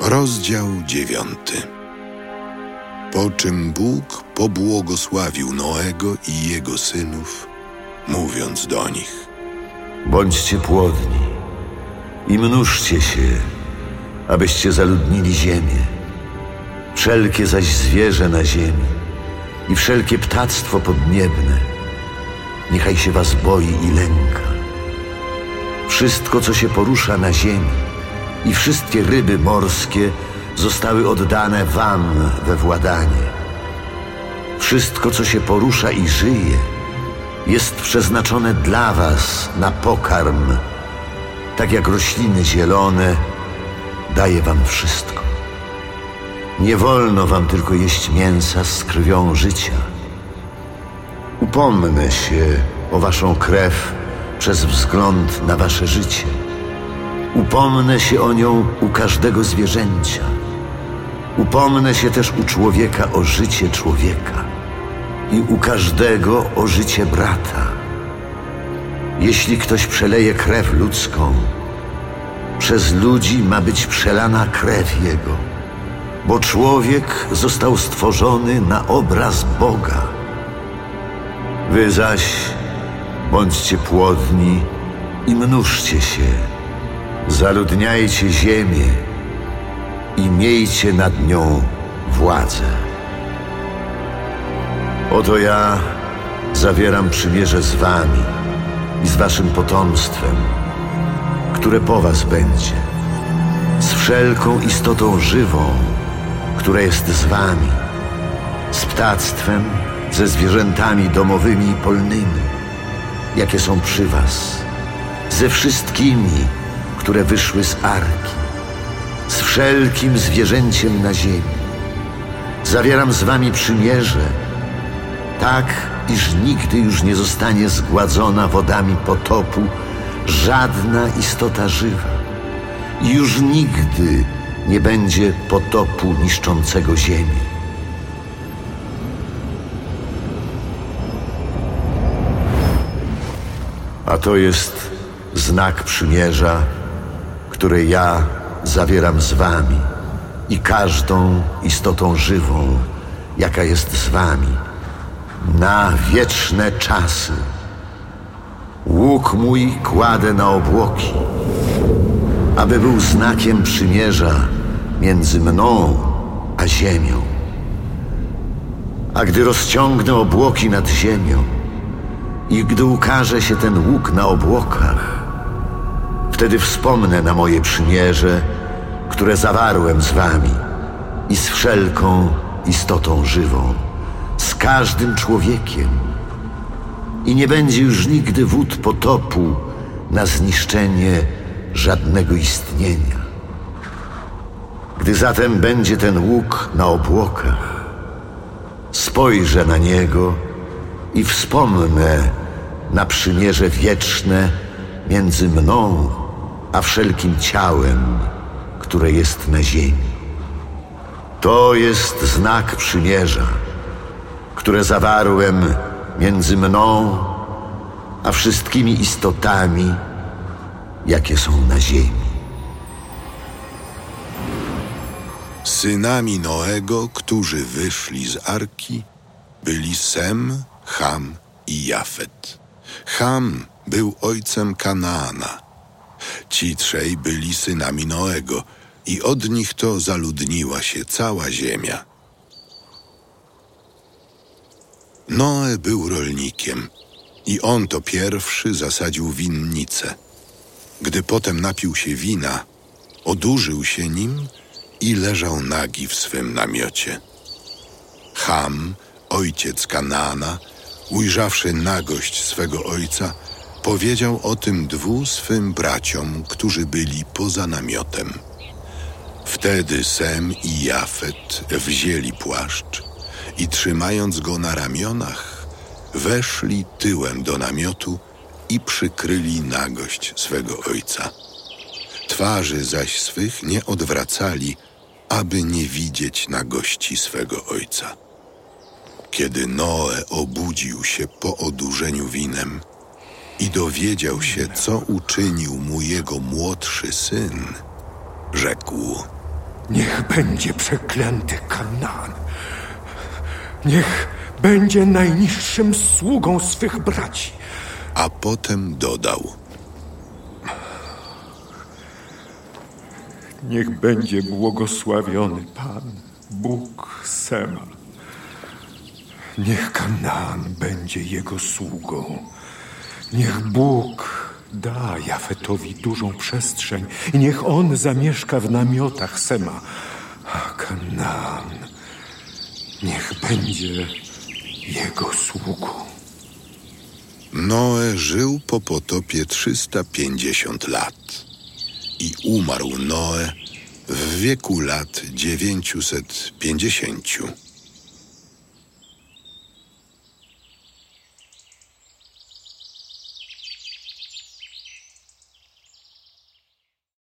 Rozdział dziewiąty. Po czym Bóg pobłogosławił Noego i jego synów, mówiąc do nich: Bądźcie płodni i mnóżcie się, abyście zaludnili ziemię. Wszelkie zaś zwierzę na ziemi i wszelkie ptactwo podniebne, niechaj się was boi i lęka. Wszystko, co się porusza na ziemi i wszystkie ryby morskie zostały oddane wam we władanie. Wszystko, co się porusza i żyje, jest przeznaczone dla was na pokarm, tak jak rośliny zielone daje wam wszystko. Nie wolno wam tylko jeść mięsa z krwią życia. Upomnę się o waszą krew przez wzgląd na wasze życie. Upomnę się o nią u każdego zwierzęcia. Upomnę się też u człowieka o życie człowieka i u każdego o życie brata. Jeśli ktoś przeleje krew ludzką, przez ludzi ma być przelana krew jego, bo człowiek został stworzony na obraz Boga. Wy zaś bądźcie płodni i mnóżcie się, zaludniajcie ziemię i miejcie nad nią władzę. Oto ja zawieram przymierze z wami i z waszym potomstwem, które po was będzie, z wszelką istotą żywą, która jest z wami, z ptactwem, ze zwierzętami domowymi i polnymi, jakie są przy was, ze wszystkimi, które wyszły z arki, z wszelkim zwierzęciem na ziemi. Zawieram z wami przymierze, tak iż nigdy już nie zostanie zgładzona wodami potopu żadna istota żywa. I już nigdy nie będzie potopu niszczącego ziemię. A to jest znak przymierza, które ja zawieram z wami i każdą istotą żywą, jaka jest z wami, na wieczne czasy. Łuk mój kładę na obłoki, aby był znakiem przymierza między mną a ziemią. A gdy rozciągnę obłoki nad ziemią i gdy ukaże się ten łuk na obłokach, wtedy wspomnę na moje przymierze, które zawarłem z wami i z wszelką istotą żywą, z każdym człowiekiem. I nie będzie już nigdy wód potopu na zniszczenie żadnego istnienia. Gdy zatem będzie ten łuk na obłokach, spojrzę na niego i wspomnę na przymierze wieczne między mną a wszelkim ciałem, które jest na ziemi. To jest znak przymierza, które zawarłem między mną a wszystkimi istotami, jakie są na ziemi. Synami Noego, którzy wyszli z arki, byli Sem, Ham i Jafet. Ham był ojcem Kanaana. Ci trzej byli synami Noego i od nich to zaludniła się cała ziemia. Noe był rolnikiem i on to pierwszy zasadził winnicę. Gdy potem napił się wina, odurzył się nim i leżał nagi w swym namiocie. Ham, ojciec Kanaana, ujrzawszy nagość swego ojca, powiedział o tym dwu swym braciom, którzy byli poza namiotem. Wtedy Sem i Jafet wzięli płaszcz i trzymając go na ramionach, weszli tyłem do namiotu i przykryli nagość swego ojca. Twarzy zaś swych nie odwracali, aby nie widzieć nagości swego ojca. Kiedy Noe obudził się po odurzeniu winem i dowiedział się, co uczynił mu jego młodszy syn, rzekł: Niech będzie przeklęty Kanaan. Niech będzie najniższym sługą swych braci. A potem dodał: Niech będzie błogosławiony Pan, Bóg Sema. Niech Kanaan będzie jego sługą. Niech Bóg da Jafetowi dużą przestrzeń i niech on zamieszka w namiotach Sema. A Kanaan niech będzie jego sługą. Noe żył po potopie 350 lat i umarł Noe w wieku lat 950.